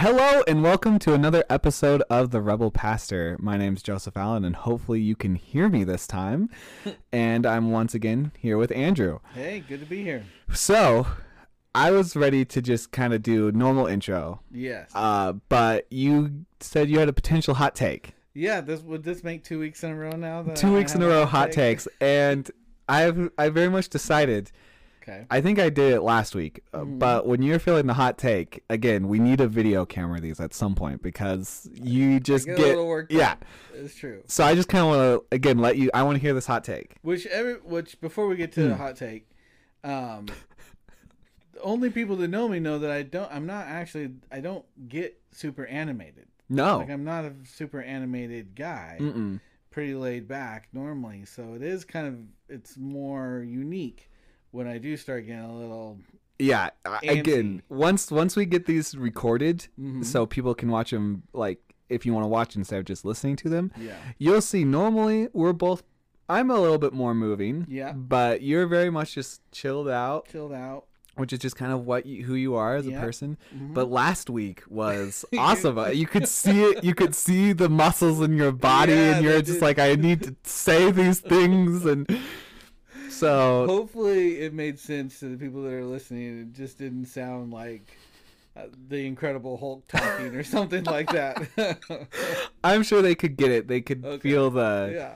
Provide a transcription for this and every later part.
Hello and welcome to another episode of The Rebel Pastor. My name's Joseph Allen, and hopefully you can hear me this time. and I'm once again here with Andrew. Hey, good to be here. So, I was ready to just kind of do normal intro, Yes. uh, but you said you had a potential hot take. yeah, this would this make two weeks in a row now? Two I weeks in a row, hot hot take? takes, and I've I very much decided. Okay. I think I did it last week, uh, Mhm. but when you're feeling the hot take, again, we need a video camera these at some point because you just get, get, little yeah. up. It's true. So I just kind of want to again let you. I want to hear this hot take. Which every which before we get to the Hmm. hot take, um, the only people that know me know that I don't. I'm not actually. I don't get super animated. No. Like I'm not a super animated guy. Mm-mm. Pretty laid back normally. So it is kind of. It's more unique when I do start getting a little. Yeah. I- Again, once once we get these recorded, Mhm. so people can watch them. Like if you want to watch instead of just listening to them, Yeah. you'll see. Normally, we're both. I'm a little bit more moving. Yeah. But you're very much just chilled out, Chilled out. which is just kind of what you, who you are as Yeah. a person. Mhm. But last week was awesome. Uh, you could see it. You could see the muscles in your body, Yeah, and you're just did. like, I need to say these things, and so Hopefully, it made sense to the people that are listening. It just didn't sound like uh, the Incredible Hulk talking or something like that. I'm sure they could get it. They could Okay. feel the, yeah,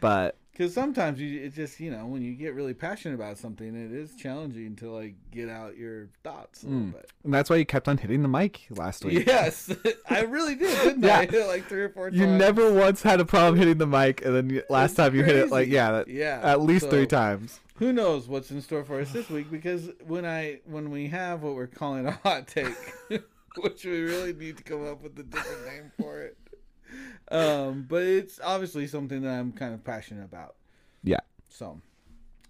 but because sometimes you it just you know when you get really passionate about something, it is challenging to like get out your thoughts a little Mm. bit. and that's why you kept on hitting the mic last week. Yes, I really did, didn't Yeah. I? like three or four times. You never once had a problem hitting the mic, and then last time you hit it like yeah, that, Yeah, at least three times. who knows what's in store for us this week because when i when we have what we're calling a hot take which we really need to come up with a different name for it um but it's obviously something that i'm kind of passionate about Yeah. so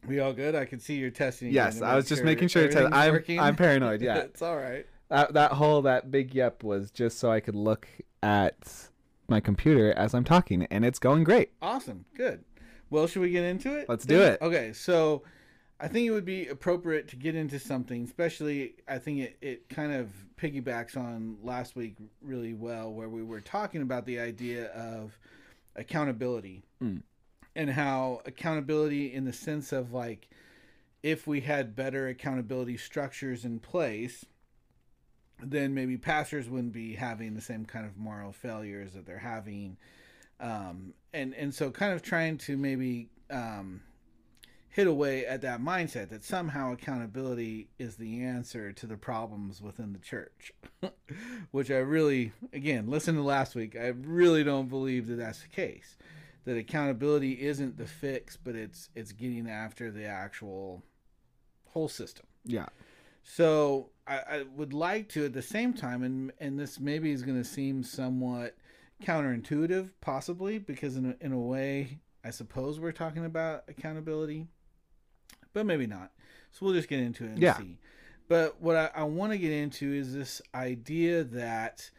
we all good i can see you're testing Yes, I was just making sure. To, everything's I'm working. I'm paranoid. Yeah, it's all right that, that whole that big yep was just so I could look at my computer as I'm talking, and it's going great. awesome good well should we get into it Let's do it. okay so I think it would be appropriate to get into something, especially I think it, it kind of piggybacks on last week really well, where we were talking about the idea of accountability Mm. and how accountability, in the sense of like, if we had better accountability structures in place, then maybe pastors wouldn't be having the same kind of moral failures that they're having. Um, and, and so kind of trying to maybe um, hit away at that mindset that somehow accountability is the answer to the problems within the church. Which I really, again, listen to last week, I really don't believe that that's the case. That accountability isn't the fix, but it's it's getting after the actual whole system. Yeah. So I, I would like to at the same time, and and this maybe is going to seem somewhat counterintuitive, possibly because in a, in a way, I suppose we're talking about accountability, but maybe not. So we'll just get into it and Yeah. see. But what I, I want to get into is this idea that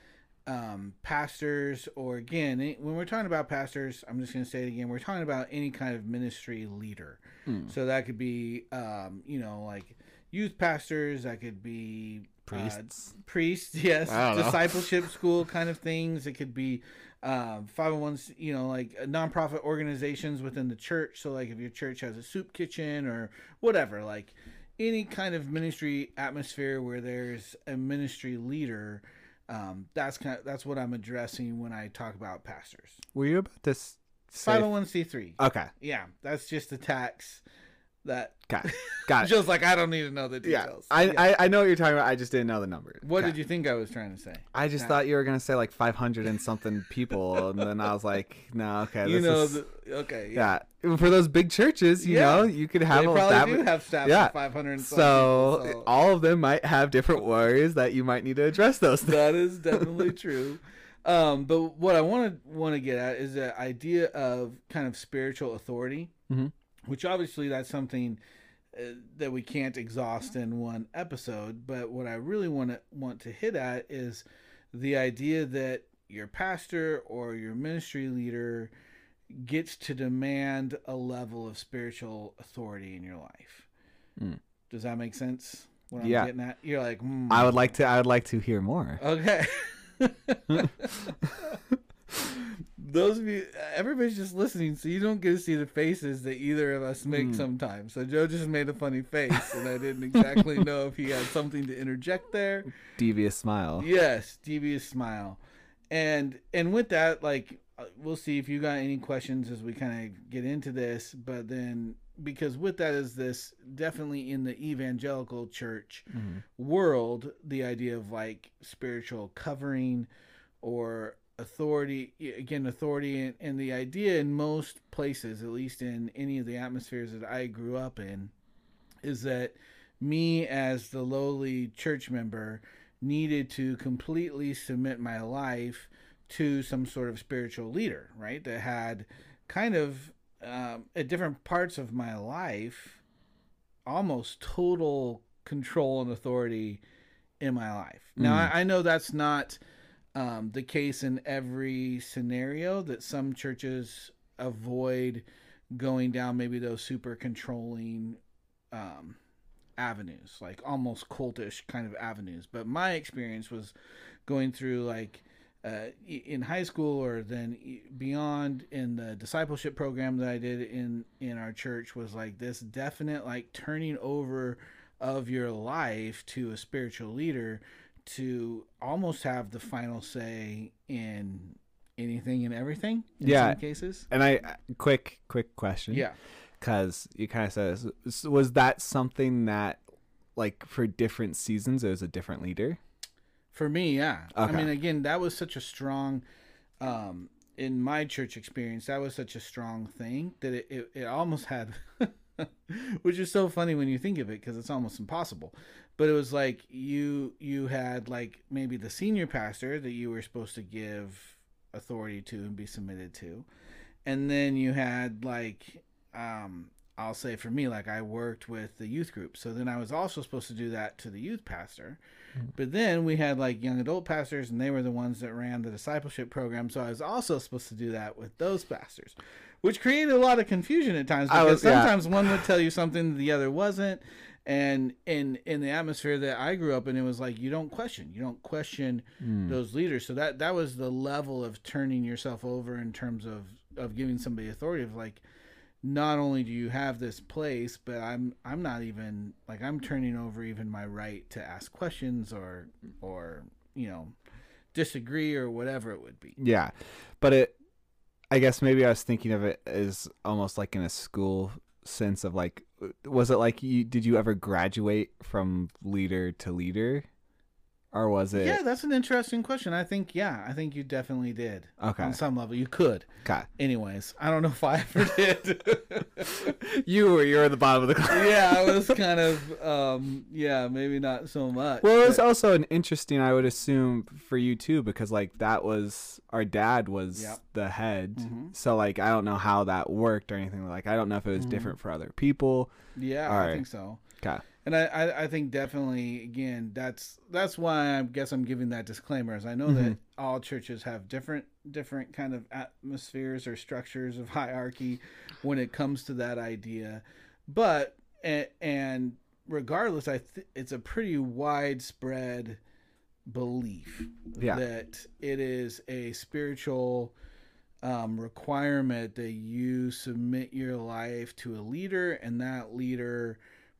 um, pastors, or again, when we're talking about pastors, I'm just going to say it again, we're talking about any kind of ministry leader. Mm. So that could be, um, you know, like youth pastors. That could be uh, Priests. priests, yes, I don't know. discipleship school kind of things. It could be um, 501, you know, like uh, nonprofit organizations within the church. So, like if your church has a soup kitchen or whatever, like any kind of ministry atmosphere where there's a ministry leader. Um, that's kind of that's what I'm addressing when I talk about pastors. Were you about this? 501c3. Okay. Yeah, that's just the tax that Got it. Got it. just like I don't need to know the yeah. details. I, Yeah. I I know what you're talking about. I just didn't know the number. what Okay. did you think I was trying to say? I just Yeah. thought you were gonna say like 500 and something people, and then I was like, no, okay. you this know, is- the, okay, yeah. yeah. For those big churches, you Yeah. know, you could have they a- probably that do have staff yeah. 500 and so, people, so all of them might have different worries that you might need to address those things. that is definitely true. Um, but what I want to want to get at is the idea of kind of spiritual authority, Mhm. Which obviously that's something uh, that we can't exhaust in one episode. But what I really want to want to hit at is the idea that your pastor or your ministry leader gets to demand a level of spiritual authority in your life. Mm. Does that make sense? what I'm Yeah. getting at? You're like, hmm. I would like to. I would like to hear more. Okay. Those of you, everybody's just listening, so you don't get to see the faces that either of us make Hmm. sometimes. So Joe just made a funny face, and I didn't exactly know if he had something to interject there. Devious smile. Yes, devious smile, and and with that, like uh, we'll see if you got any questions as we kind of get into this. But then, because with that is this definitely in the evangelical church Mhm. world, the idea of like spiritual covering or authority again authority and, and the idea in most places at least in any of the atmospheres that i grew up in is that me as the lowly church member needed to completely submit my life to some sort of spiritual leader right that had kind of um, at different parts of my life almost total control and authority in my life. Now, Mm. I, I know that's not um, the case in every scenario, that some churches avoid going down maybe those super controlling um, avenues, like almost cultish kind of avenues. But my experience was going through like uh, in high school or then beyond in the discipleship program that I did in in our church was like this definite like turning over of your life to a spiritual leader to almost have the final say in anything and everything in Yeah. some cases. And I quick quick question. Yeah. Because you kind of said this. was that something that like for different seasons there was a different leader. For me, yeah. Okay. I mean, again, that was such a strong, um, in my church experience, that was such a strong thing that it, it, it almost had, which is so funny when you think of it because it's almost impossible. But it was like you you had like maybe the senior pastor that you were supposed to give authority to and be submitted to, and then you had like um, I'll say for me like I worked with the youth group, so then I was also supposed to do that to the youth pastor. But then we had like young adult pastors, and they were the ones that ran the discipleship program. So I was also supposed to do that with those pastors, which created a lot of confusion at times because was- yeah. sometimes one would tell you something the other wasn't. And in in the atmosphere that I grew up in, it was like you don't question, you don't question Mm. those leaders. So that that was the level of turning yourself over in terms of of giving somebody authority of like not only do you have this place but i'm i'm not even like i'm turning over even my right to ask questions or or you know disagree or whatever it would be Yeah, but it. I guess maybe I was thinking of it as almost like in a school sense of like, was it like you? Did you ever graduate from leader to leader, or was it? yeah that's an interesting question i think yeah i think you definitely did Okay. on some level you could Okay. anyways i don't know if i ever did You were you were at the bottom of the class. yeah i was kind of um yeah maybe not so much Well, it was but- also an interesting, I would assume, for you too, because like that was our dad was Yep. the head, Mhm. so like I don't know how that worked or anything. Like I don't know if it was Mhm. different for other people. yeah i think so Okay. And I, I, I think definitely again that's that's why I guess I'm giving that disclaimer. Is I know that Mhm. all churches have different different kind of atmospheres or structures of hierarchy when it comes to that idea, but and, and regardless, I th- it's a pretty widespread belief Yeah. that it is a spiritual um, requirement that you submit your life to a leader and that leader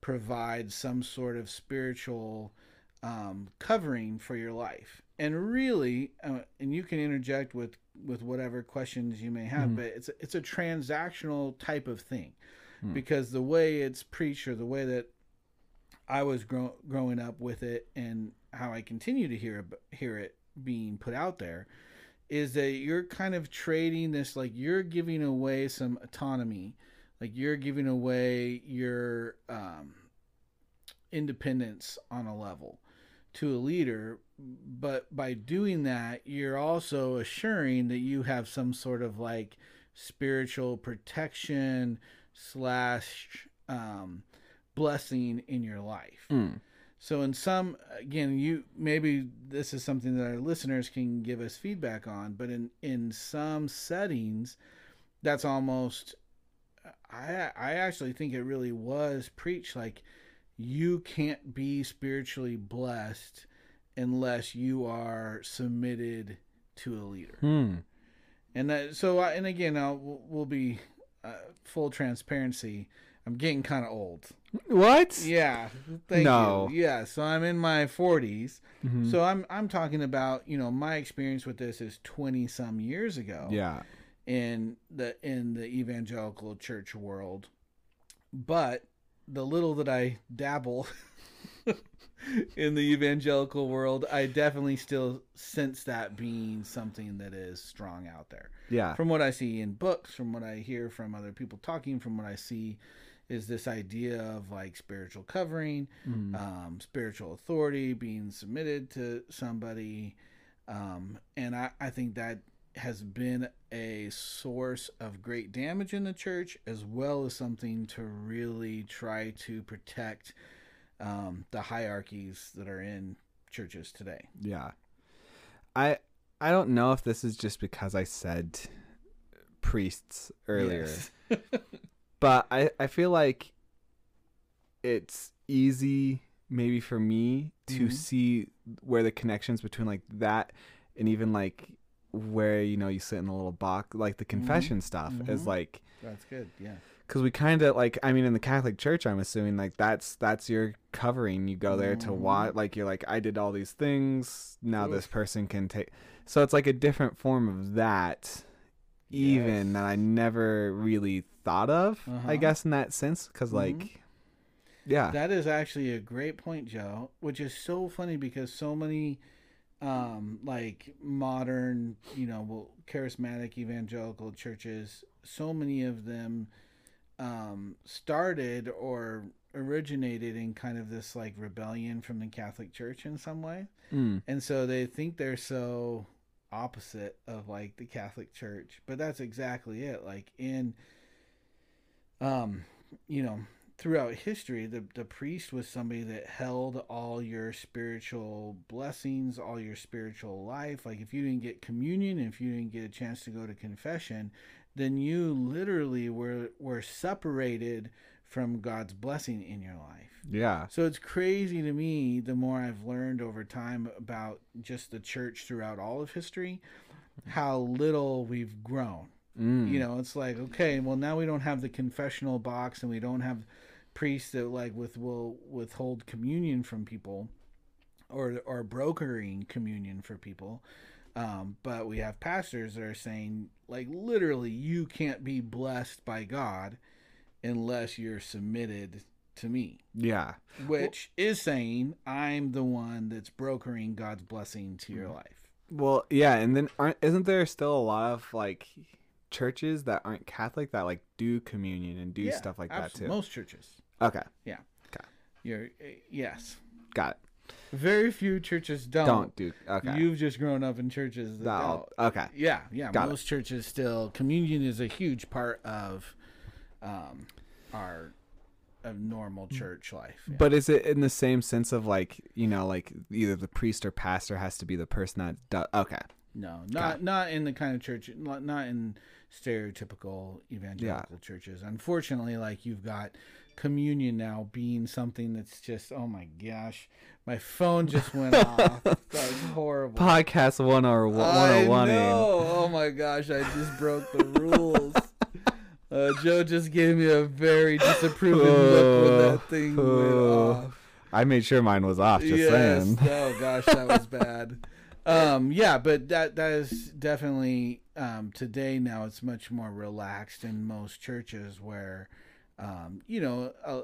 provides some sort of spiritual um, covering for your life and really uh, and you can interject with with whatever questions you may have Mhm. but it's it's a transactional type of thing Hmm. because the way it's preached or the way that I was grow- growing up with it and how I continue to hear hear it being put out there is that you're kind of trading this like you're giving away some autonomy like you're giving away your um, independence on a level to a leader but by doing that you're also assuring that you have some sort of like spiritual protection slash um, blessing in your life Mm. so in some again you maybe this is something that our listeners can give us feedback on, but in in some settings that's almost I I actually think it really was preached like you can't be spiritually blessed unless you are submitted to a leader. Hmm. And that, so, I, and again, I'll, we'll, be uh, full transparency. I'm getting kind of old. What? Yeah. Thank No. you. Yeah. So I'm in my 40s. Mhm. So I'm I'm talking about you know my experience with this is 20 some years ago yeah. In the in the evangelical church world, but the little that I dabble in the evangelical world, I definitely still sense that being something that is strong out there. Yeah. From what I see in books, from what I hear from other people talking, from what I see is this idea of like spiritual covering, Mm. um, spiritual authority being submitted to somebody. Um, and I, I think that has been a source of great damage in the church, as well as something to really try to protect um, the hierarchies that are in churches today. Yeah. I I don't know if this is just because I said priests earlier. Yes. but I, I feel like it's easy maybe for me to Mhm. see where the connections between like that and even like where you know you sit in a little box like the confession stuff is Mhm. like That's good. Yeah. because we kind of like i mean in the catholic church i'm assuming like that's that's your covering you go there to Mhm. watch like you're like i did all these things now this person can take so it's like a different form of that even Yes. that i never really thought of i Uh-huh. guess in that sense because Mhm. like yeah That is actually a great point, Joe, which is so funny because so many um like modern, you know, well, charismatic evangelical churches, so many of them um started or originated in kind of this like rebellion from the Catholic Church in some way. Mm. And so they think they're so opposite of like the Catholic Church, but that's exactly it. Like in um you know, throughout history, the the priest was somebody that held all your spiritual blessings, all your spiritual life. Like if you didn't get communion, if you didn't get a chance to go to confession, then you literally were were separated from God's blessing in your life. yeah So it's crazy to me the more I've learned over time about just the church throughout all of history, how little we've grown. Mm. You know, it's like, okay, well now we don't have the confessional box and we don't have priests that like with will withhold communion from people or or brokering communion for people. Um, but we have pastors that are saying like literally you can't be blessed by God unless you're submitted to me yeah which is saying I'm the one that's brokering God's blessing to your life. well yeah and then aren't isn't there still a lot of like churches that aren't catholic that like do communion and do Yeah, stuff like that too Most churches. Okay Yeah. Okay. You're uh, yes. got it Very few churches don't. don't, do okay You've just grown up in churches that No, don't. okay Yeah, yeah. Got it. most churches still communion is a huge part of um our of normal church life. yeah. But is it in the same sense of like you know like either the priest or pastor has to be the person that does? Okay, No, not not in the kind of church, not, not in stereotypical evangelical churches. Unfortunately, like you've got communion now being something that's just oh my gosh, my phone just went off. That was horrible. podcast one or one I hundred one. know. Oh my gosh, I just broke the rules. Uh, Joe just gave me a very disapproving look when that thing went off. I made sure mine was off. Just yes. saying. Oh gosh, that was bad. Um, yeah, but that that is definitely um, today. Now it's much more relaxed in most churches where, um, you know, uh,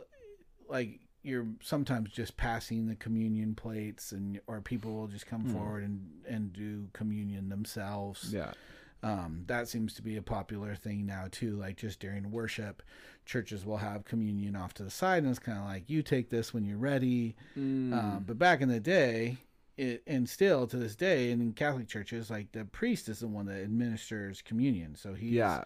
like you're sometimes just passing the communion plates, and or people will just come Hmm. forward and and do communion themselves. Yeah. Um, that seems to be a popular thing now too. Like just during worship, churches will have communion off to the side, and it's kind of like you take this when you're ready. Mm. Um, but back in the day, it, and still to this day, in Catholic churches, like the priest is the one that administers communion. So he's yeah.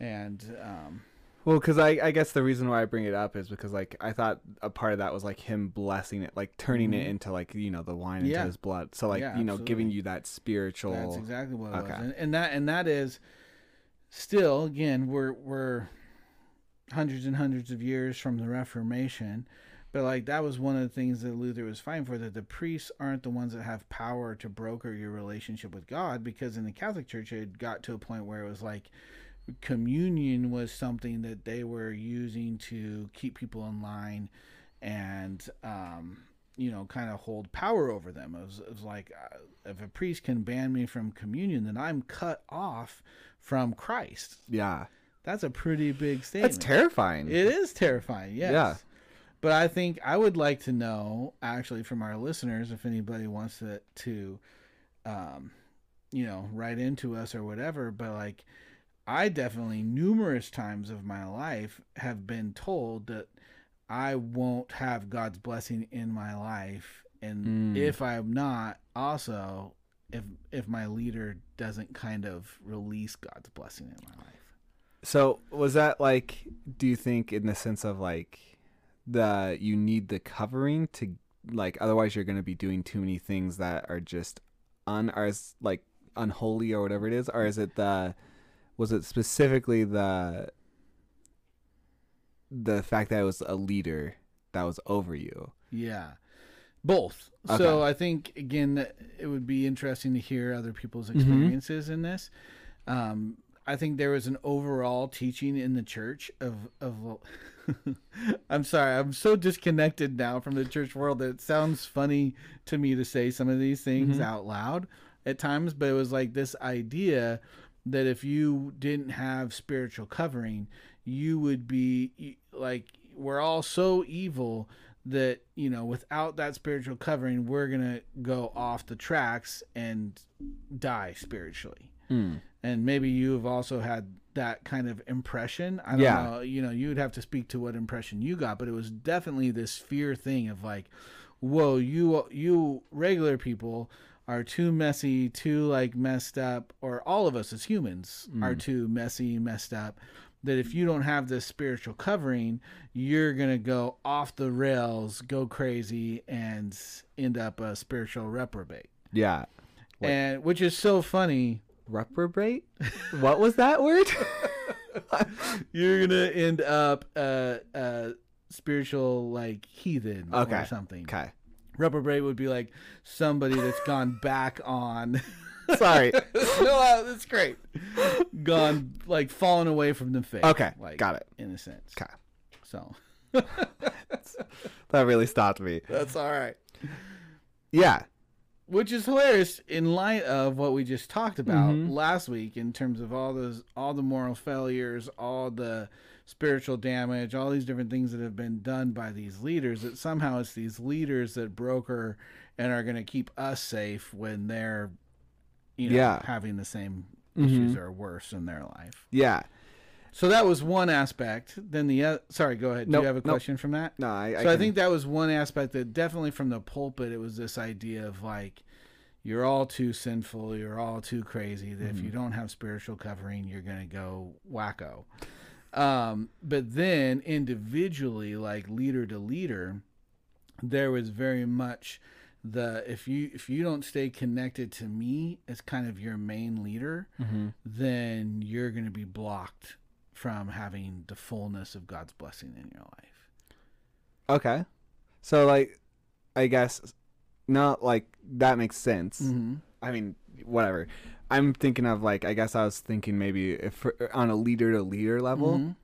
and um, Well, because I, I guess the reason why I bring it up is because like I thought a part of that was like him blessing it, like turning it Mhm. into like you know the wine into his blood. So like Yeah, you know giving you that spiritual. that's exactly what it okay. was. And, and that and that is still again we're we're hundreds and hundreds of years from the Reformation, But like that was one of the things that Luther was fighting for that the priests aren't the ones that have power to broker your relationship with God because in the Catholic Church it got to a point where it was like communion was something that they were using to keep people in line and um, you know kind of hold power over them. It was, it was like uh, if a priest can ban me from communion, then I'm cut off from Christ. Yeah. That's a pretty big statement. That's terrifying. It is terrifying, yes. Yeah. But I think I would like to know, actually, from our listeners, if anybody wants to, to um, you know, write into us or whatever. But like, I definitely numerous times of my life have been told that I won't have God's blessing in my life, and Mm. if I'm not, also if if my leader doesn't kind of release God's blessing in my life. So was that like? Do you think in the sense of like the you need the covering to like otherwise you're going to be doing too many things that are just un are like unholy or whatever it is, or is it the was it specifically the the fact that it was a leader that was over you? Yeah. Both. So I think again it would be interesting to hear other people's experiences in this. Um, I think there was an overall teaching in the church of of. I'm sorry, I'm so disconnected now from the church world that it sounds funny to me to say some of these things out loud at times. But it was like this idea that if you didn't have spiritual covering, you would be like we're all so evil that you know without that spiritual covering we're gonna go off the tracks and die spiritually Mm. and maybe you have also had that kind of impression i don't Yeah. know you know you'd have to speak to what impression you got but it was definitely this fear thing of like whoa you you regular people are too messy too like messed up or all of us as humans mm. are too messy messed up that if you don't have this spiritual covering you're gonna go off the rails go crazy and end up a spiritual reprobate Yeah. And which is so funny Reprobate? what was that word? you're gonna end up a, a spiritual like heathen Okay. or something. okay. Reprobate would be like somebody that's gone back on. Sorry. no, uh, that's great. Gone like fallen away from the faith. Okay, like, got it. In a sense. Okay. So That really stopped me. that's all right. Yeah. Which is hilarious in light of what we just talked about Mhm. last week in terms of all those all the moral failures, all the spiritual damage, all these different things that have been done by these leaders that somehow it's these leaders that broker and are going to keep us safe when they're you know Yeah. having the same Mhm. issues or worse in their life. Yeah. So that was one aspect. Then the other, sorry, go ahead. Do Nope, you have a nope. question from that? No, I. so I think that was one aspect that definitely from the pulpit it was this idea of like you're all too sinful, you're all too crazy that Mm-hmm. if you don't have spiritual covering, you're gonna go wacko. Um, but then individually, like leader to leader, there was very much the if you if you don't stay connected to me as kind of your main leader, Mhm. then you're gonna be blocked from having the fullness of God's blessing in your life. Okay. So like, I guess, not like that makes sense. Mm-hmm. I mean, whatever. I'm thinking of like, I guess I was thinking maybe if on a leader to leader level, Mhm.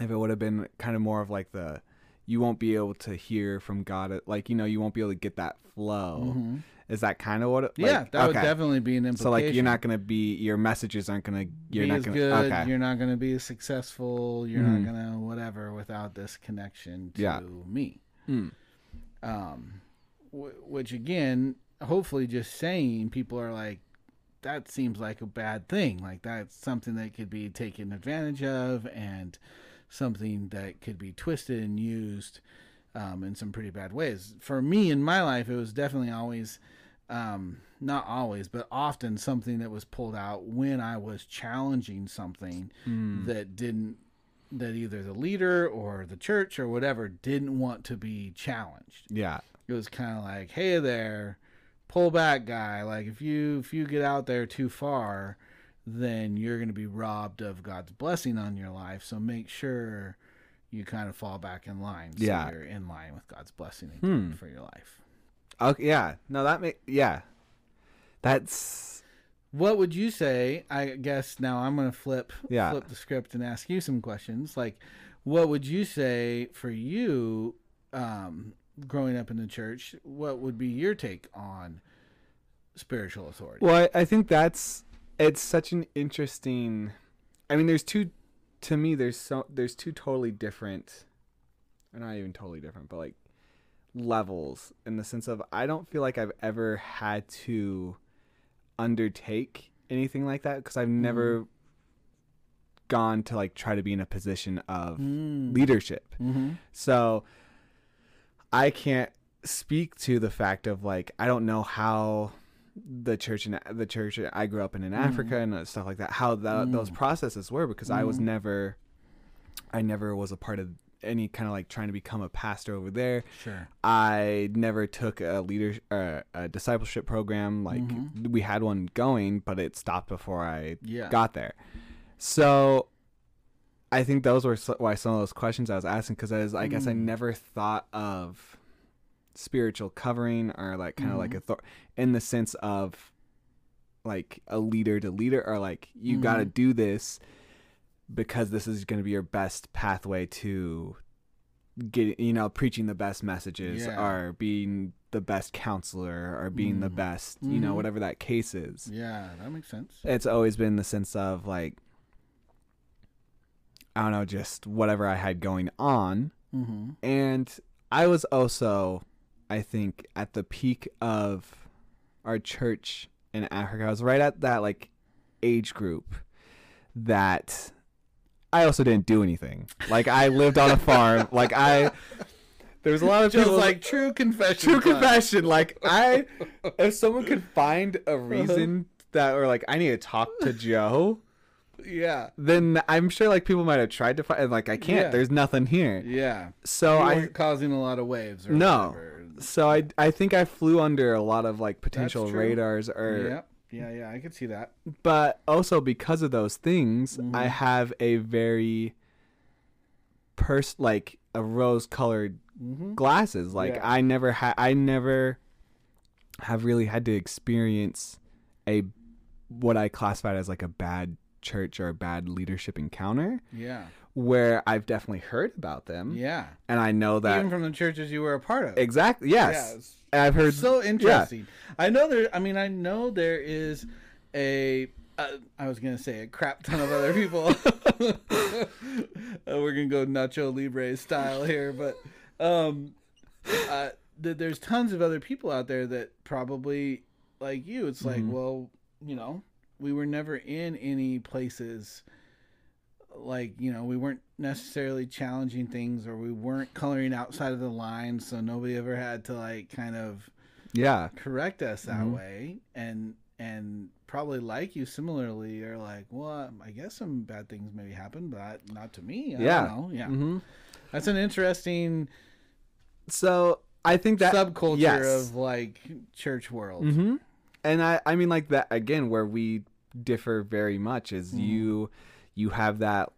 if it would have been kind of more of like the, you won't be able to hear from God, like you know, you won't be able to get that flow. Mhm. Is that kind of what? It, yeah, like, that would definitely be an implication. So like, you're not gonna be, your messages aren't gonna, you're be not as gonna. good. Okay. You're not going to be successful. You're Mhm. not going to whatever without this connection to Yeah. me. Mm. Um, w- which again, hopefully, just saying people are like, that seems like a bad thing. Like that's something that could be taken advantage of, and something that could be twisted and used um, in some pretty bad ways. For me, in my life, it was definitely always. Um, not always, but often something that was pulled out when I was challenging something Mm. that didn't that either the leader or the church or whatever didn't want to be challenged. Yeah. It was kind of like, "Hey there, pull back, guy. Like if you if you get out there too far, then you're going to be robbed of God's blessing on your life. So make sure you kind of fall back in line. So Yeah. you're in line with God's blessing Hmm. for your life. Okay, yeah. No, that make yeah. That's What would you say? I guess now I'm going to flip Yeah. flip the script and ask you some questions. Like, what would you say for you, um, growing up in the church? What would be your take on spiritual authority? well. I, I think that's it's such an interesting. I mean, there's two. To me, there's so there's two totally different. Or not even totally different, but like levels in the sense of I don't feel like I've ever had to undertake anything like that because I've never gone to like try to be in a position of Mm. leadership. Mm-hmm. So I can't speak to the fact of like I don't know how the church in the church I grew up in in mm. Africa and uh, stuff like that how that mm. those processes were because I was mm. never I never was a part of any kind of like trying to become a pastor over there. Sure. I never took a leader uh, a discipleship program like mm-hmm. we had one going but it stopped before I Yeah. got there. So I think those were so- why some of those questions I was asking because I was I guess I mm. never thought of spiritual covering or like kind of like author- mm. in the sense of like a leader to leader or like you got to mm. do this because this is going to be your best pathway to get you know preaching the best messages Yeah. or being the best counselor or being the best you know Mhm. whatever that case is Yeah, that makes sense. it's always been the sense of like I don't know, just whatever I had going on. Mm-hmm. And I was also, I think, at the peak of our church in Africa. I was right at that like age group that I also didn't do anything. Like I lived on a farm. Like I there was a lot of Just people like true confession. true time. confession. Like I, if someone could find a reason that, or like I need to talk to Joe, Yeah. then I'm sure like people might have tried to find. and, Like I can't. Yeah. There's nothing here. Yeah. So You I, causing a lot of waves. Or No. whatever. so I, I think I flew under a lot of like potential radars, or Yeah. Yeah. Yeah. I could see that. but also because of those things, Mm-hmm. I have a very pers like a rose colored Mm-hmm. glasses. Like Yeah. I never had, I never have really had to experience a what I classified as like a bad church or a bad leadership encounter. Yeah. Where I've definitely heard about them, Yeah. and I know that Even from the churches you were a part of. exactly. Yes. And I've heard so interesting. I know there. I mean, I know there is a. Uh, I was gonna say a crap ton of other people. uh, we're gonna go Nacho Libre style here, but um, uh, th- there's tons of other people out there that probably like you. It's like, Mhm. well, you know, we were never in any places like you know we weren't necessarily challenging things or we weren't coloring outside of the line so nobody ever had to like kind of yeah, correct us that Mhm. way and and probably like you similarly are like well i guess some bad things maybe happen but not to me I Yeah. don't know. yeah hmm that's an interesting So I think that subculture yes. of like church world hmm And I, I mean, like that again, where we differ very much is Mm-hmm. you, you have that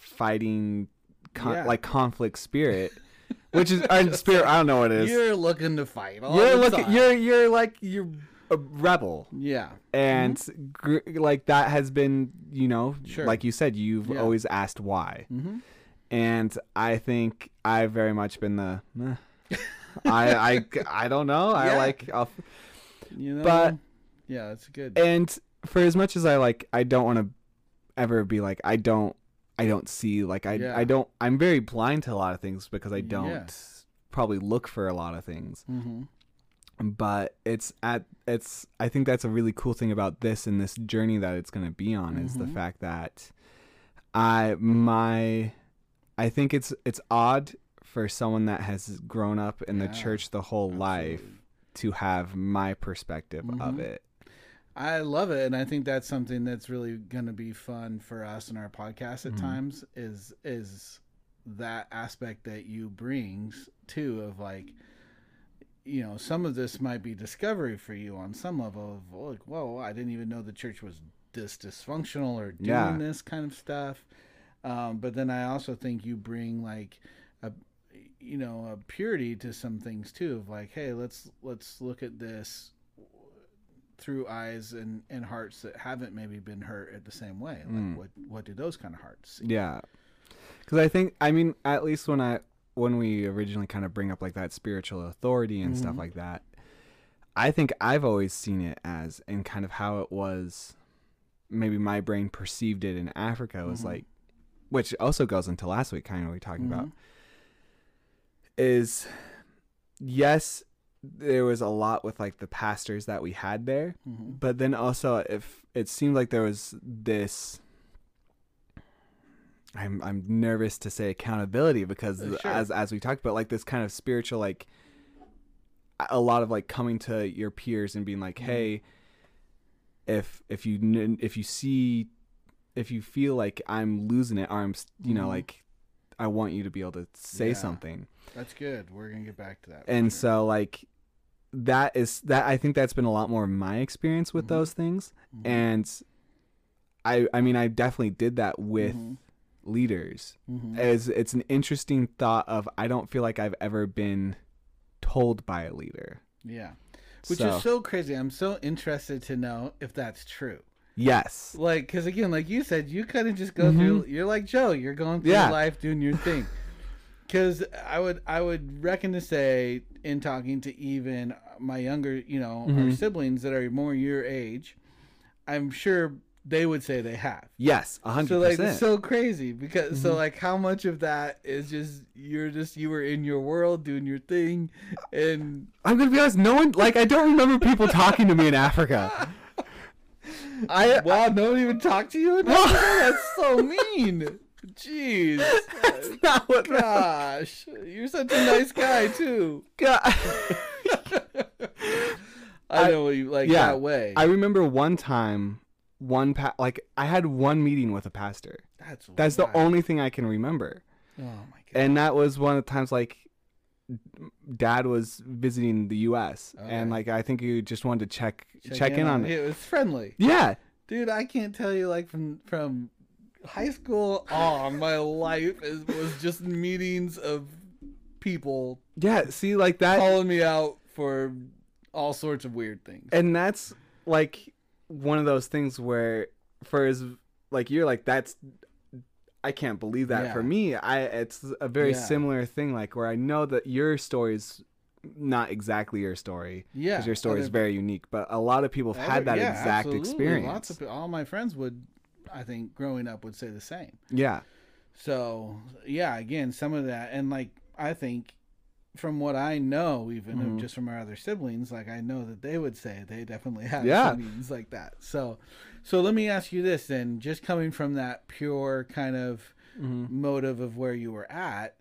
fighting, con- Yeah. like conflict spirit, which is or spirit. I don't know what it is. You're, looking to fight you're looking. time. You're you're like you're a rebel, yeah and gr- like that has been, you know, Sure. like you said, you've Yeah. always asked why, mm-hmm. and I think I've very much been the. "Eh." I, I I don't know. I like I'll, you know But- yeah that's good and for as much as I like, I don't want to ever be like, I don't, I don't see, like, I, Yeah. I don't, I'm very blind to a lot of things because I don't Yeah. probably look for a lot of things. mm-hmm. But it's at, it's, I think that's a really cool thing about this and this journey that it's going to be on is the Mhm. fact that I, my, I think it's, it's odd for someone that has grown up in Yeah, the church the whole life Absolutely. To have my perspective of Mhm. it. I love it, and I think that's something that's really going to be fun for us in our podcast at Mhm. times. Is is that aspect that you brings too of like, you know, some of this might be discovery for you on some level of like, whoa, I didn't even know the church was this dysfunctional or doing Yeah. this kind of stuff. Um, but then I also think you bring like you know a purity to some things too of like hey let's let's look at this through eyes and, and hearts that haven't maybe been hurt at the same way like Mm. what what do those kind of hearts see? Yeah, because I think I mean at least when I when we originally kind of bring up like that spiritual authority and stuff Mhm. like that, I think I've always seen it as and kind of how it was. Maybe my brain perceived it in Africa was Mhm. like, which also goes into last week, kind of we talking about Mhm. Is yes, there was a lot with like the pastors that we had there, Mhm. but then also if it seemed like there was this I'm I'm nervous to say accountability because Uh, sure. as as we talked about like this kind of spiritual like a lot of like coming to your peers and being like Mhm. hey if if you if you see if you feel like I'm losing it or I'm you know Mhm. like I want you to be able to say Yeah. something that's good we're gonna get back to that and sure. so like that is that i think that's been a lot more of my experience with Mhm. those things Mhm. and i i mean i definitely did that with Mhm. leaders Mhm. as it's an interesting thought of i don't feel like i've ever been told by a leader yeah which So, is so crazy i'm so interested to know if that's true yes like because again like you said you kind of just go Mhm. through you're like joe you're going through Yeah. life doing your thing because i would i would reckon to say in talking to even my younger you know our Mhm. siblings that are more your age i'm sure they would say they have yes a hundred so like it's so crazy because so Mhm. like how much of that is just you're just you were in your world doing your thing and i'm gonna be honest no one like i don't remember people talking to me in africa i wow no one even talked to you that's so mean jeez that's not what Gosh, you're such a nice guy too. God. I I- know you like yeah, that way. I remember one time, one pa- like I had one meeting with a pastor. that's That's the only thing I can remember, Oh my god. and that was one of the times like dad was visiting the U.S. And like I think he just wanted to check check, in, on it. it. was friendly, Yeah, dude. I can't tell you like from from high school on, my life is, was just meetings of people yeah. See, like that, calling me out for all sorts of weird things. and that's like one of those things where for his like you're like that's I can't believe that Yeah. for me I it's a very Yeah. similar thing like where I know that your story's not exactly your story yeah, because your story is very unique but a lot of people have had that yeah, exact absolutely. experience Lots of all my friends would, I think, growing up would say the same. yeah So yeah, again, some of that, and like I think, from what I know, even Mhm. just from our other siblings, like I know that they would say they definitely had Yeah. meetings like that. So, so let me ask you this then: just coming from that pure kind of mm-hmm. motive of where you were at,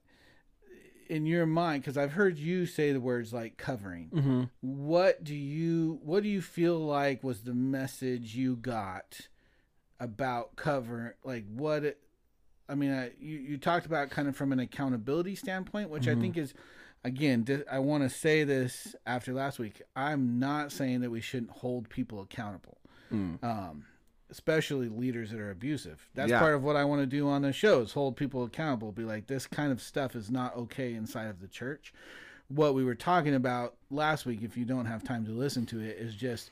in your mind, because I've heard you say the words like covering. Mm-hmm. What do you What do you feel like was the message you got about cover? Like what? It, I mean, I, you you talked about kind of from an accountability standpoint, which I Mhm. think is, again, I want to say this after last week. I'm not saying that we shouldn't hold people accountable, Mm. um, especially leaders that are abusive. That's Yeah. part of what I want to do on the shows: hold people accountable. Be like, this kind of stuff is not okay inside of the church what we were talking about last week, if you don't have time to listen to it, is just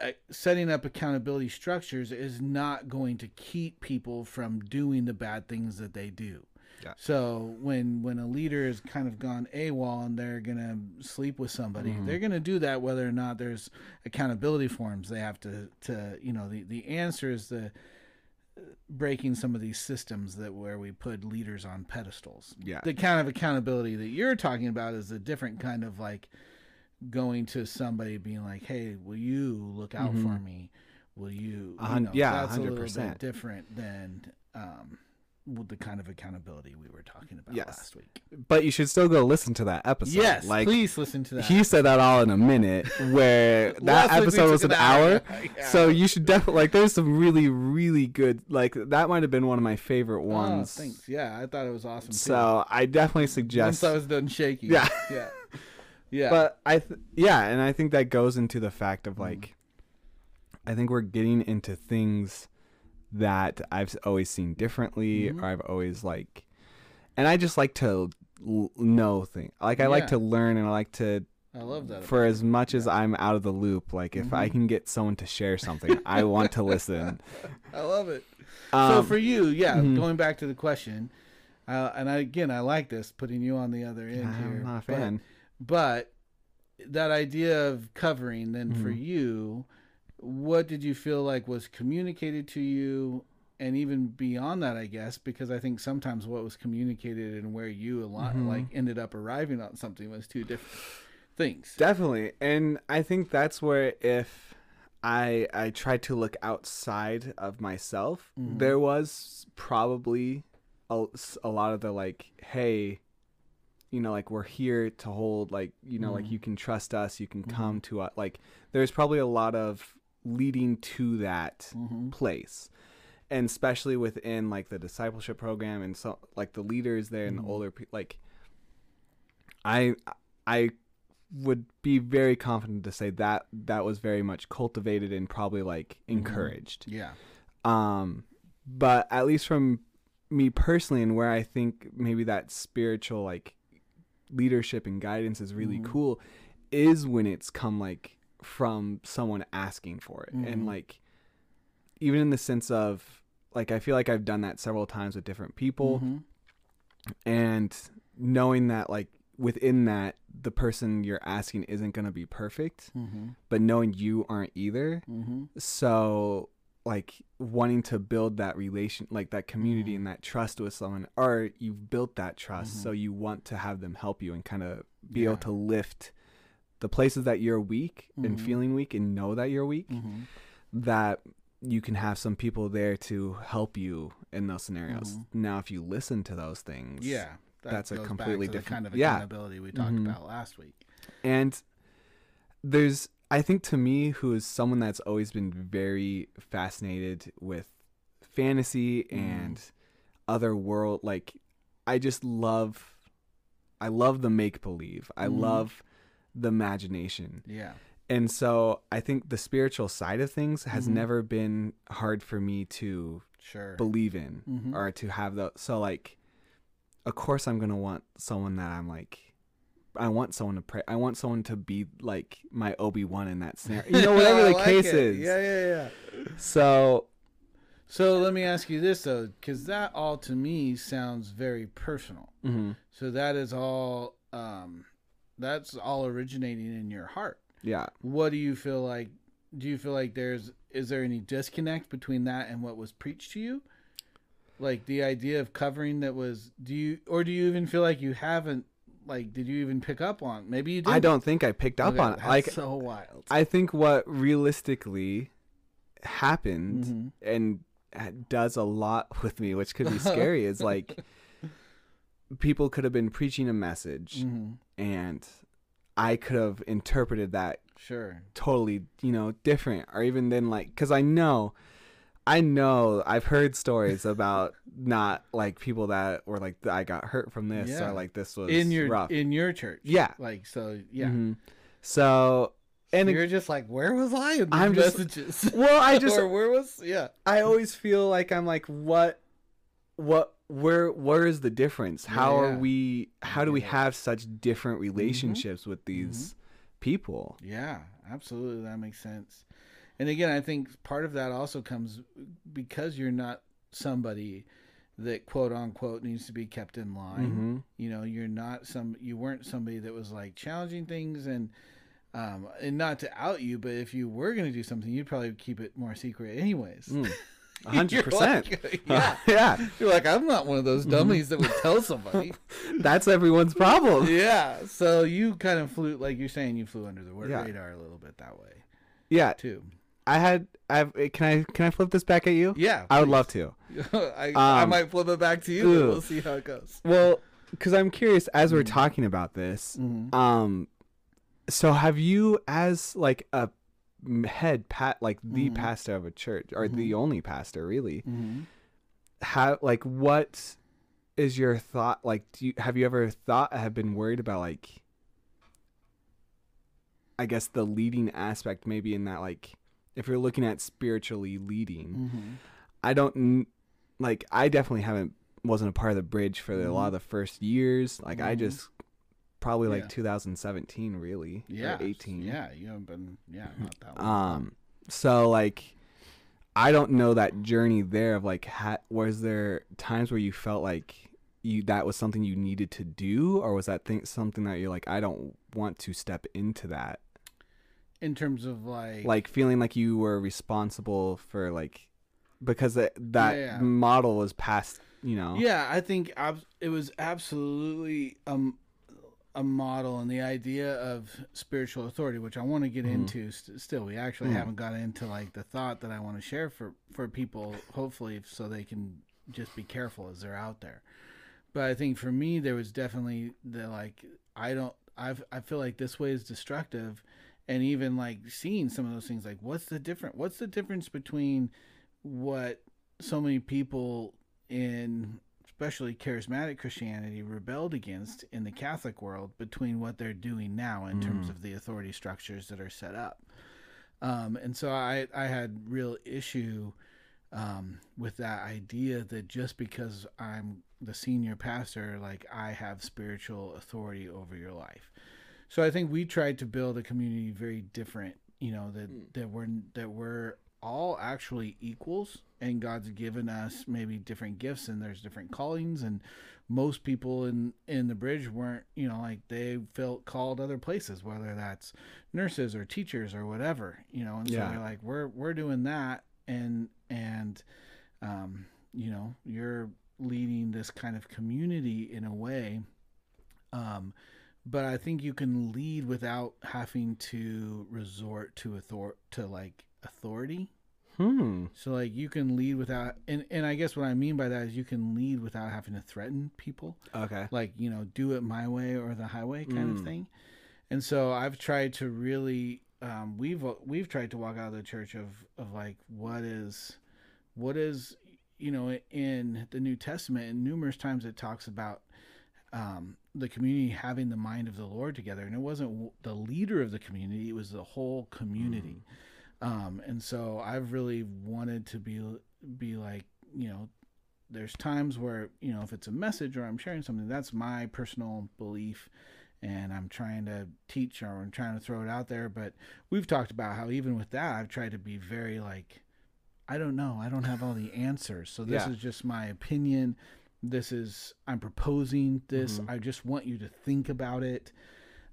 uh, setting up accountability structures is not going to keep people from doing the bad things that they do. Yeah. So when when a leader has kind of gone AWOL and they're gonna sleep with somebody, Mhm. they're gonna do that whether or not there's accountability forms. They have to to you know the the answer is the breaking some of these systems that where we put leaders on pedestals yeah the kind of accountability that you're talking about is a different kind of like going to somebody being like hey will you look out for Mhm. me will you, you know, yeah, that's a little 100%. bit different than um the kind of accountability we were talking about Yes. last week but you should still go listen to that episode yes like please listen to that he said that all in a minute where that Last week we episode was an hour Yeah. So you should definitely like. There's some really, really good. Like that might have been one of my favorite oh, ones. thanks yeah i thought it was awesome too. So I definitely suggest. once i was done shaking Yeah. yeah yeah But I, th- yeah, and I think that goes into the fact Mm. of like, I think we're getting into things that I've always seen differently, Mhm. or I've always like, and I just like to l- know things. Like I like to learn, and I like to I love that. for as much as I'm out of the loop. Like if I Mhm. can get someone to share something, I want to listen. I love it. Um, so for you, yeah, mhm. going back to the question, uh, and I, again, I like this putting you on the other end here. I'm not a but- fan. But, that idea of covering, then for Mhm. you, what did you feel like was communicated to you? And even beyond that, I guess, because I think sometimes what was communicated and where you a lot Mhm. like ended up arriving on something was two different things. Definitely. And I think that's where if I I tried to look outside of myself, Mhm. there was probably a, a lot of the like, hey, you know, like we're here to hold like, you know, like Mhm. you can trust us, you can come to us. Like there's probably a lot of leading to that Mm-hmm. place and especially within like the discipleship program and so like the leaders there and Mhm. the older people like i i would be very confident to say that that was very much cultivated and probably like Mhm. encouraged Yeah. um but at least from me personally and where i think maybe that spiritual like leadership and guidance is really Mhm. cool is when it's come like from someone asking for it Mhm. and like even in the sense of like i feel like i've done that several times with different people Mhm. and knowing that like within that the person you're asking isn't going to be perfect Mhm. but knowing you aren't either Mhm. so like wanting to build that relation like that community and that trust with someone or you've built that trust Mhm. so you want to have them help you and kind of be Yeah. able to lift the places that you're weak and Mhm. feeling weak and know that you're weak Mhm. that you can have some people there to help you in those scenarios Mhm. now if you listen to those things Yeah. That That's a completely different- kind of yeah. accountability we talked Mhm. about last week. And there's, I think to me, who is someone that's always been very fascinated with fantasy Mm. and other world, like, I just love, I love the make believe. I Mhm. love the imagination. Yeah. And so I think the spiritual side of things has Mhm. never been hard for me to Sure. believe in Mhm. or to have the so like of course i'm gonna want someone that i'm like i want someone to pray i want someone to be like my obi-wan in that scenario you know whatever the like case it. is Yeah, yeah, yeah. so So let me ask you this though, because that all to me sounds very personal. mhm, So that is all. Um, that's all originating in your heart. yeah What do you feel like? Do you feel like there's is there any disconnect between that and what was preached to you? Like the idea of covering that was do you or do you even feel like you haven't like did you even pick up on maybe you did i don't think i picked up on it like so wild i think what realistically happened Mhm. and does a lot with me which could be scary is like people could have been preaching a message Mhm. and i could have interpreted that sure. totally you know different or even then like because i know i know i've heard stories about not like people that were like i got hurt from this Yeah. or like this was in your rough. in your church. Yeah. Like so yeah. Mhm. so and you're just like where was i in these I'm just- messages? Well i just or where was yeah. I always feel like i'm like what what where where is the difference how Yeah, are we how do we have such different relationships with these people Yeah, absolutely. That makes sense. And again, I think part of that also comes because you're not somebody that quote unquote needs to be kept in line. Mhm. You know, you're not some you weren't somebody that was like challenging things and um and not to out you, but if you were going to do something, you'd probably keep it more secret anyways. Mm. Hundred percent like, yeah. yeah You're like I'm not one of those Mhm. dummies that would tell somebody. that's everyone's problem yeah. So you kind of flew like you're saying you flew under the Yeah. radar a little bit that way yeah too. I had I've can I can I flip this back at you? Yeah. I would love to. I, I Um, might flip it back to you. We'll see how it goes. Well, cuz I'm curious as we're Mm. talking about this. Mm-hmm. Um so have you as like a head pat like the Mhm. pastor of a church or the only pastor really Mm-hmm. how like what is your thought like do you have you ever thought have been worried about like I guess the leading aspect maybe in that like if you're looking at spiritually leading Mm-hmm. I don't like. I definitely haven't wasn't a part of the bridge for the, a lot of the first years. Like I Mhm. just probably like Yeah. 2017, really. Yeah, 18. Yeah, you haven't been. Yeah, not that long. Um, so like, I don't know that journey there of like, ha- was there times where you felt like you that was something you needed to do, or was that thing something that you're like, I don't want to step into that, in terms of like, like feeling like you were responsible for like, because that that Yeah, yeah. model was passed, you know. Yeah, I think ab- it was absolutely um, a model and the idea of spiritual authority, which I want to get Mhm. into. St- still, we actually Mm. haven't got into like the thought that I want to share for for people, hopefully, so they can just be careful as they're out there. But I think for me, there was definitely the like I don't I've I feel like this way is destructive, and even like seeing some of those things like what's the different what's the difference between what so many people in especially charismatic Christianity rebelled against in the Catholic world between what they're doing now in terms Mm. of the authority structures that are set up. Um, and so I, I had real issue um, with that idea that just because I'm the senior pastor, like I have spiritual authority over your life. So I think we tried to build a community very different, you know, that, Mm. that we're, that we're all actually equals and God's given us maybe different gifts and there's different callings and most people in in the bridge weren't you know like they felt called other places whether that's nurses or teachers or whatever you know and so Yeah. they're like we're we're doing that and and um you know you're leading this kind of community in a way um but I think you can lead without having to resort to author to like authority Hmm. so like you can lead without and, and I guess what I mean by that is you can lead without having to threaten people. Okay. Like, you know, do it my way or the highway kind Mm. of thing. And so I've tried to really um, we've we've tried to walk out of the church of of like what is what is you know in the New Testament and numerous times it talks about um, the community having the mind of the Lord together and it wasn't the leader of the community it was the whole community um, and so I've really wanted to be be like you know there's times where you know if it's a message or I'm sharing something that's my personal belief and I'm trying to teach or I'm trying to throw it out there. But we've talked about how even with that I've tried to be very like I don't know. I don't have all the answers. So this Yeah. is just my opinion. This is I'm proposing this. Mhm. I just want you to think about it.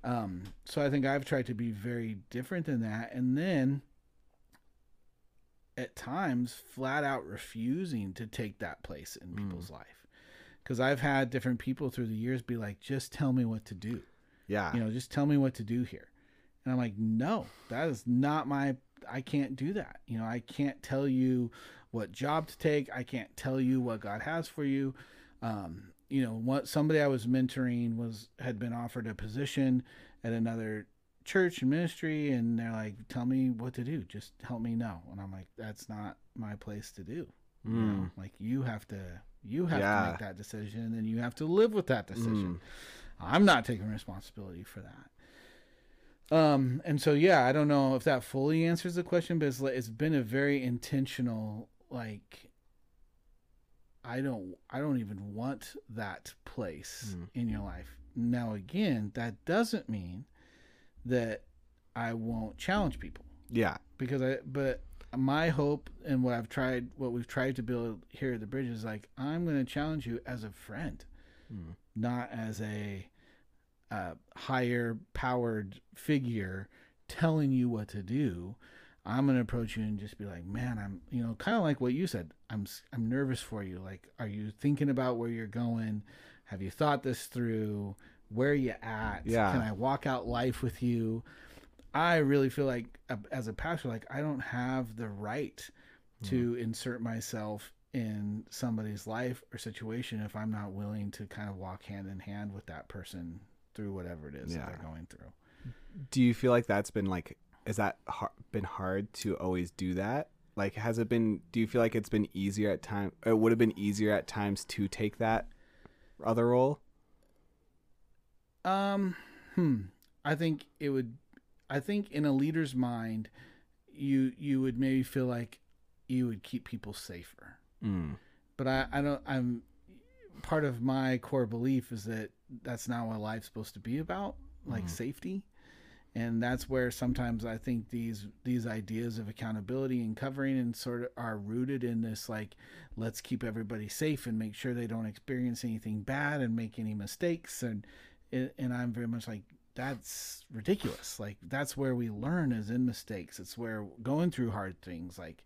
Um, so I think I've tried to be very different than that. And then at times flat out refusing to take that place in people's life. Because i've had different people through the years be like just tell me what to do. Yeah. you know just tell me what to do here. And i'm like no that is not my i can't do that. You know i can't tell you what job to take. I can't tell you what god has for you. Um, you know what somebody i was mentoring was had been offered a position at another church and ministry and they're like tell me what to do just help me know and i'm like that's not my place to do you know? Mm. like you have to you have to make that decision and you have to live with that decision Mm. i'm not taking responsibility for that um and so yeah i don't know if that fully answers the question but it's, like- it's been a very intentional like i don't i don't even want that place Mm. in your life now again that doesn't mean that i won't challenge people Yeah. because I but my hope and what I've tried what we've tried to build here at the bridge is like I'm going to challenge you as a friend, Mm. not as a uh, higher powered figure telling you what to do. I'm going to approach you and just be like, "Man, I'm, you know, kind of like what you said. I'm I'm nervous for you. Like, are you thinking about where you're going? Have you thought this through? Where are you at? Yeah. Can I walk out life with you?" I really feel like uh, as a pastor, like I don't have the right to insert myself in somebody's life or situation if I'm not willing to kind of walk hand in hand with that person through whatever it is that they're going through. Do you feel like that's been like is that har- been hard to always do that? Like has it been do you feel like it's been easier at time it would have been easier at times to take that other role? Um, hmm. I think it would. I think in a leader's mind, you you would maybe feel like you would keep people safer. Mm. But I, I don't. I'm part of my core belief is that that's not what life's supposed to be about, like Mhm. safety. And that's where sometimes I think these these ideas of accountability and covering and sort of are rooted in this like let's keep everybody safe and make sure they don't experience anything bad and make any mistakes and and I'm very much like that's ridiculous. Like that's where we learn is in mistakes. It's where going through hard things like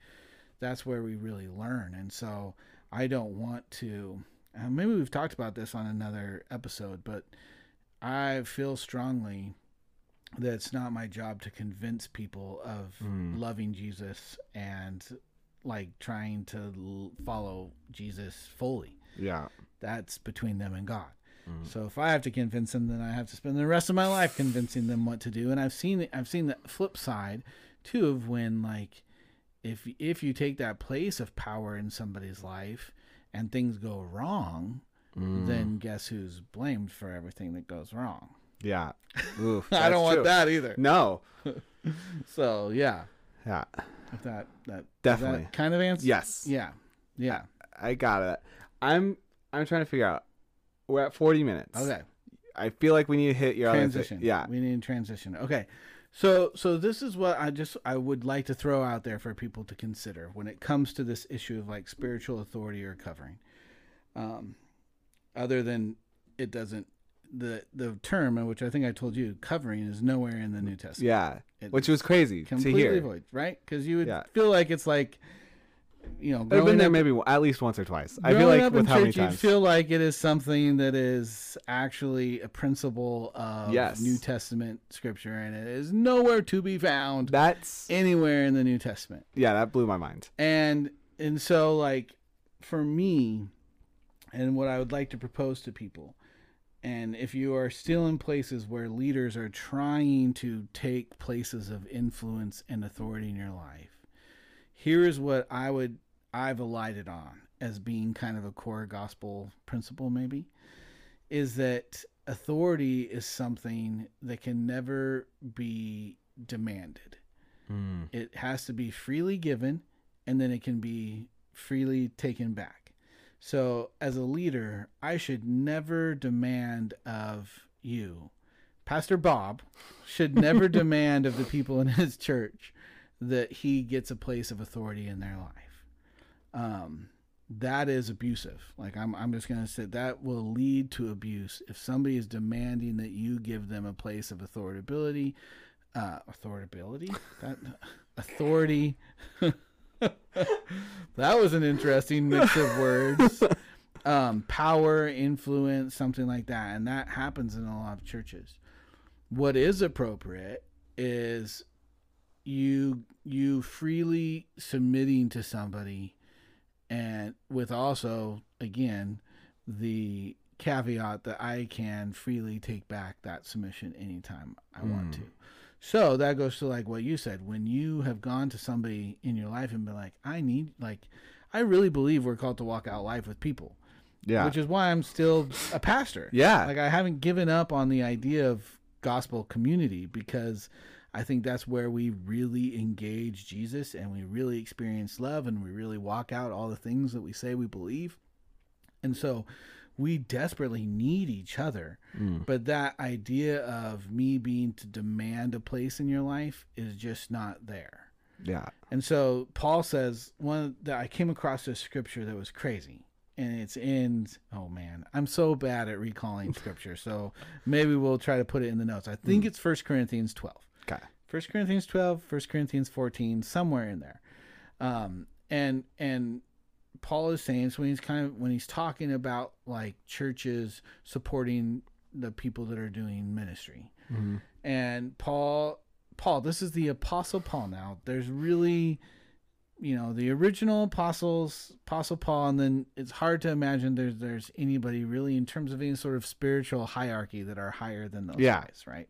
that's where we really learn. And so I don't want to. Uh, maybe we've talked about this on another episode, but I feel strongly that it's not my job to convince people of Mm. loving Jesus and like trying to l- follow Jesus fully. Yeah. That's between them and God. Mm. So if I have to convince them, then I have to spend the rest of my life convincing them what to do. And I've seen I've seen the flip side too of when like if if you take that place of power in somebody's life and things go wrong, Mm. then guess who's blamed for everything that goes wrong? yeah. Oof, I don't want true. that either. No. So yeah, Yeah. if that that Definitely. that kind of answer. Yes. Yeah. Yeah. I got it. I'm I'm trying to figure out. We're at 40 minutes. Okay. I feel like we need to hit your other transition. Yeah. we need to transition. Okay, so so this is what I just I would like to throw out there for people to consider when it comes to this issue of like spiritual authority or covering. Um, other than it doesn't the the term, which I think I told you, covering is nowhere in the New Testament. Yeah. It- Which was crazy to hear. void, right? Because you would Yeah. feel like it's like, you know, I've been there up- maybe at least once or twice. I feel like with how many church, you feel like it is something that is actually a principle of Yes. New Testament scripture, and it is nowhere to be found That's anywhere in the New Testament. yeah, that blew my mind. And and so like for me, and what I would like to propose to people, and if you are still in places where leaders are trying to take places of influence and authority in your life, here is what I would I've alighted on as being kind of a core gospel principle maybe is that authority is something that can never be demanded. Mm. It has to be freely given and then it can be freely taken back. So, as a leader, I should never demand of you. Pastor Bob should never demand of the people in his church that he gets a place of authority in their life. Um, that is abusive. Like I'm, I'm just gonna say that will lead to abuse if somebody is demanding that you give them a place of authority, uh, authority, that authority. that was an interesting mix of words. Um, power, influence, something like that, and that happens in a lot of churches. What is appropriate is you you freely submitting to somebody and with also again the caveat that I can freely take back that submission anytime I want Mm. to. So that goes to like what you said when you have gone to somebody in your life and been like I need like I really believe we're called to walk out life with people, Yeah. which is why I'm still a pastor. yeah. Like I haven't given up on the idea of gospel community because I think that's where we really engage Jesus and we really experience love and we really walk out all the things that we say we believe. And so we desperately need each other. Mm. But that idea of me being to demand a place in your life is just not there. yeah. And so Paul says one that I came across this scripture that was crazy. And it's in oh man, I'm so bad at recalling scripture. So maybe we'll try to put it in the notes. I think it's First Corinthians 12. Okay. First Corinthians 12, First Corinthians 14, somewhere in there. Um, and and Paul is saying so when he's kind of when he's talking about like churches supporting the people that are doing ministry. Mm-hmm. And Paul Paul, this is the apostle Paul now. There's really you know, the original apostles, apostle Paul, and then it's hard to imagine there's there's anybody really in terms of any sort of spiritual hierarchy that are higher than those Yeah. guys, right?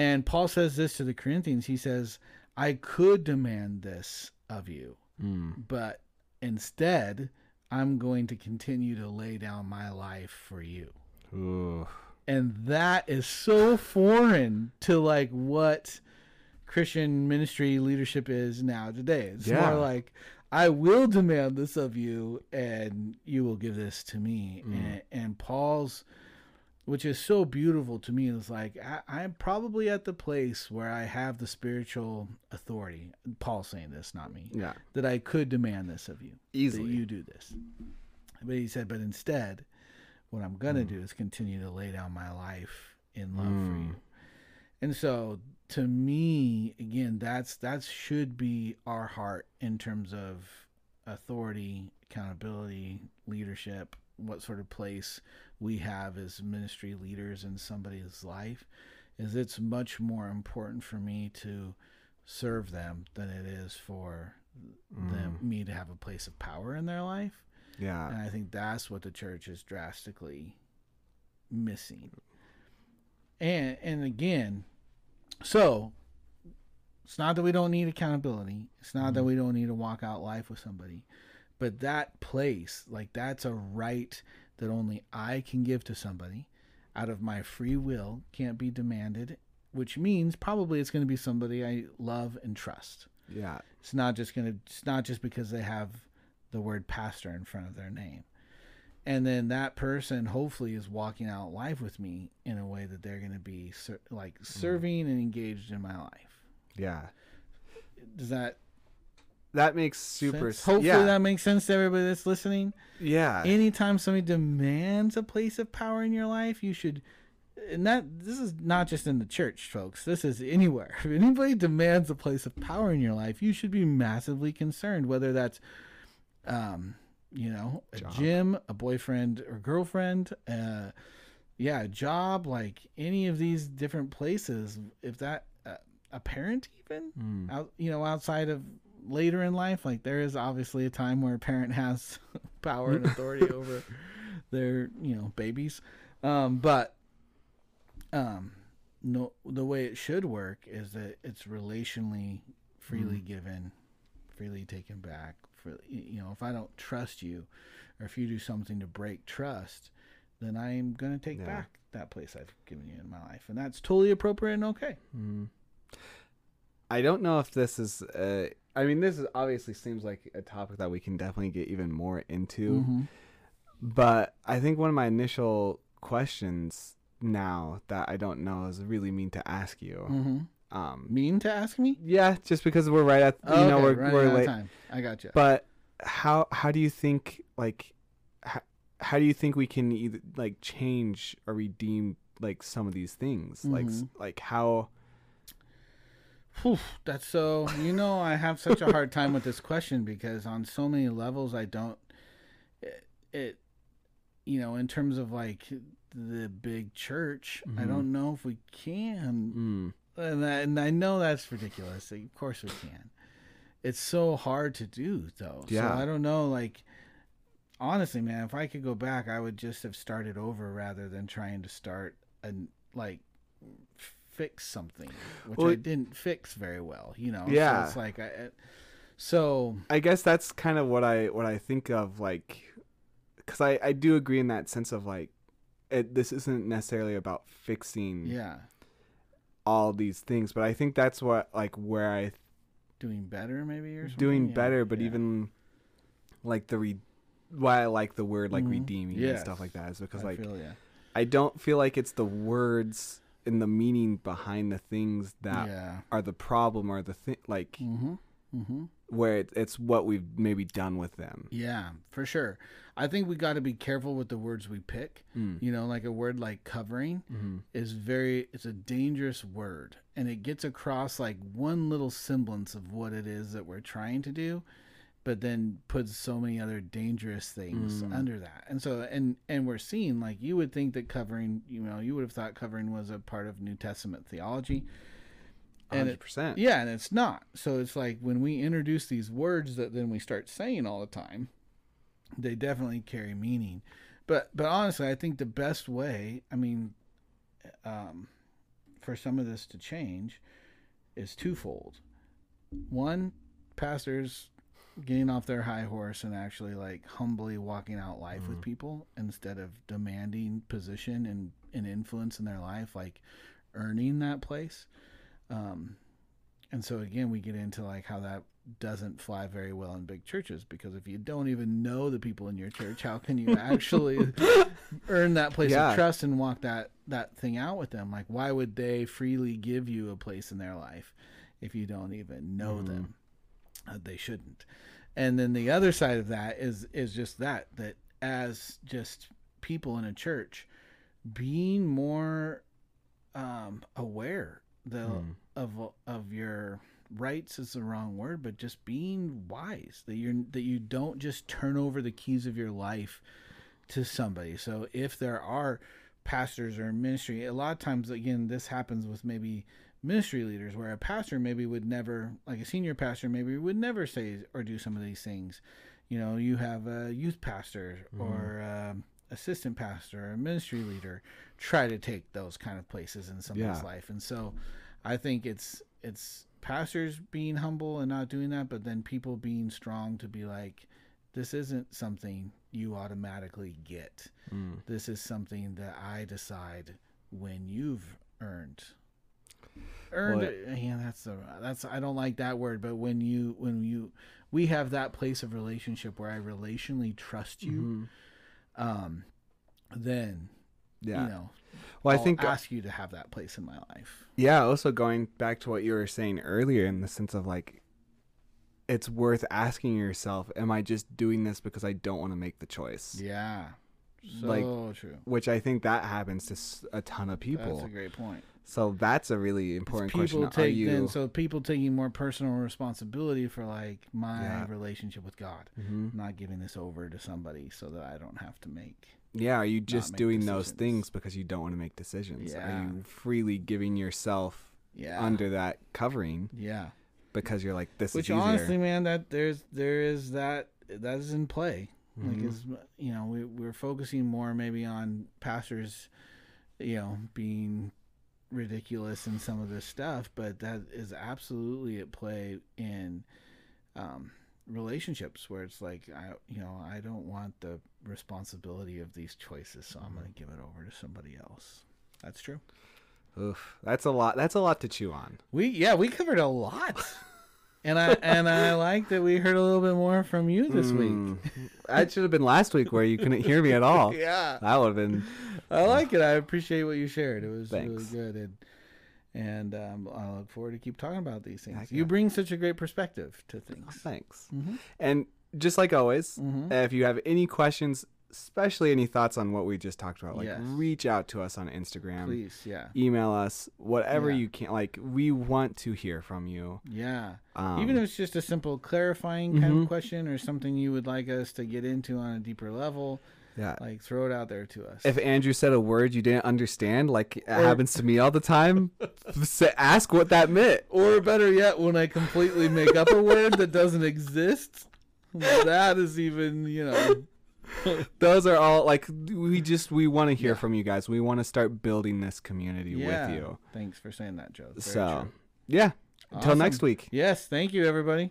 And Paul says this to the Corinthians. He says, I could demand this of you, Mm. but instead, I'm going to continue to lay down my life for you. Ooh. And that is so foreign to like what Christian ministry leadership is now today. It's Yeah. more like I will demand this of you, and you will give this to me. Mm. And, and Paul's, which is so beautiful to me, is like I, I'm probably at the place where I have the spiritual authority. Paul saying this, not me, Yeah. that I could demand this of you, Easily. that you do this. But he said, but instead, what I'm gonna Mm. do is continue to lay down my life in love for Mm. you. And so to me, again, that's that should be our heart in terms of authority, accountability, leadership, what sort of place we have as ministry leaders in somebody's life. Is it's much more important for me to serve them than it is for them mm. me to have a place of power in their life. Yeah. And I think that's what the church is drastically missing. And and again, so it's not that we don't need accountability. It's not that mm-hmm. we don't need to walk out life with somebody. But that place, like that's a right that only I can give to somebody out of my free will, can't be demanded, which means probably it's going to be somebody I love and trust. Yeah. It's not just gonna. It's not just because they have the word pastor in front of their name, and then that person hopefully is walking out life with me in a way that they're gonna be ser- like mm-hmm. serving and engaged in my life. Yeah. Does that That makes super. sense? Hopefully yeah. that makes sense to everybody that's listening. yeah. Anytime somebody demands a place of power in your life, you should. And that this is not just in the church, folks. This is anywhere. If anybody demands a place of power in your life, you should be massively concerned. Whether that's, um, you know, a Job. gym, a boyfriend or girlfriend, uh, yeah, a job, like any of these different places. If that uh, a parent even, Mm. out you know outside of later in life like there is obviously a time where a parent has power and authority over their you know babies um but um no the way it should work is that it's relationally freely given freely taken back for you know if i don't trust you or if you do something to break trust then i'm going to take Yeah. back that place i've given you in my life and that's totally appropriate and okay Mm. I don't know if this is. Uh, I mean, this is obviously seems like a topic that we can definitely get even more into. Mhm. But I think one of my initial questions now that I don't know is really mean to ask you. Mhm. Um, mean to ask me yeah, just because we're right at you Oh, know okay, we're running we're late. time. I got you. But how how do you think like how, how do you think we can either like change or redeem like some of these things? Like s- Mhm. like how That's so. You know, I have such a hard time with this question because on so many levels, I don't. It, it you know, in terms of like the big church, I Mhm. don't know if we can. mm, And I, and I know that's ridiculous. Of course we can. It's so hard to do though. Yeah. So I don't know. Like honestly, man, if I could go back, I would just have started over rather than trying to start and like fix something, which Well, I didn't fix very well. You know. Yeah. So it's like I. So I guess that's kind of what I what I think of like cuz I I do agree in that sense of like it, this isn't necessarily about fixing yeah, all these things, but I think that's what like where I doing better maybe or something. doing Yeah, better, but yeah. even like the re- why I like the word like Mhm. redeeming and stuff like that is because I like feel yeah. I don't feel like it's the words and the meaning behind the things that yeah. are the problem or the thing like Mm-hmm. Mm-hmm. where it, it's what we've maybe done with them. Yeah, for sure. I think we got to be careful with the words we pick. Mm. You know, like a word like covering hmm is very it's a dangerous word and it gets across like one little semblance of what it is that we're trying to do but then puts so many other dangerous things Mm. under that. And so and and we're seeing like you would think that covering, you know, you would have thought covering was a part of New Testament theology. And Hundred it, percent. yeah, and it's not. So it's like when we introduce these words that then we start saying all the time, they definitely carry meaning. But but honestly, I think the best way, I mean, um, for some of this to change, is twofold. One, pastors getting off their high horse and actually like humbly walking out life with Mhm. people instead of demanding position and, and influence in their life, like earning that place. Um, and so again, we get into like how that doesn't fly very well in big churches because if you don't even know the people in your church, how can you actually earn that place Yeah. of trust and walk that that thing out with them? Like, why would they freely give you a place in their life if you don't even know Mhm. them? Uh, they shouldn't. And then the other side of that is is just that that as just people in a church, being more um, aware the Mm. of of your rights is the wrong word, but just being wise that you're that you don't just turn over the keys of your life to somebody. So if there are pastors or ministry, a lot of times again this happens with maybe ministry leaders where a pastor maybe would never like a senior pastor maybe would never say or do some of these things. You know, you have a youth pastor or um, assistant pastor or a ministry leader try to take those kind of places in somebody's Yeah. life. And so I think it's it's pastors being humble and not doing that, but then people being strong to be like, this isn't something you automatically get. Mm. This is something that I decide when you've earned. Earned, Well, yeah, that's the that's I don't like that word, but when you when you we have that place of relationship where I relationally trust you, Mhm. um, then Yeah. you know, well, I I'll think ask you to have that place in my life. Yeah, also going back to what you were saying earlier in the sense of like it's worth asking yourself, am I just doing this because I don't want to make the choice? Yeah, so Like, true. Which I think that happens to a ton of people. That's a great point. So that's a really important question. people Are take you then so people taking more personal responsibility for like my Yeah. relationship with God, Mhm. not giving this over to somebody so that I don't have to make. Yeah, are you just doing those things because you don't want to make decisions? Yeah. Are you freely giving yourself Yeah, under that covering yeah. because you're like this Which is easier? honestly, man, that there's there is that that is in play. Like Mhm. is you know we we're focusing more maybe on pastors, you know, being ridiculous in some of this stuff, but that is absolutely at play in um, relationships where it's like I you know I don't want the responsibility of these choices, so I'm going to give it over to somebody else. That's true. Oof, that's a lot. That's a lot to chew on. We yeah we covered a lot. And I and I like that we heard a little bit more from you this week. Mm. That should have been last week where you couldn't hear me at all. Yeah, That would have been. I like it. I appreciate what you shared. It was Thanks. really good, and and um, I look forward to keep talking about these things. You bring such a great perspective to things. Thanks. Mm-hmm. And just like always, Mm-hmm. if you have any questions, especially any thoughts on what we just talked about, like Yes. reach out to us on Instagram, Please, yeah, email us, whatever Yeah. you can. Like we want to hear from you. yeah. Um, Even if it's just a simple clarifying kind Mhm. of question or something you would like us to get into on a deeper level, yeah. like throw it out there to us. If Andrew said a word you didn't understand, like it Or- happens to me all the time, ask what that meant. Or better yet, when I completely make up a word that doesn't exist, that is even, you know, Those are all like we just we want to hear Yeah. from you guys. We want to start building this community yeah. with you. Thanks for saying that, Joe. Very so, true. yeah. Until Awesome. next week. Yes, thank you, everybody.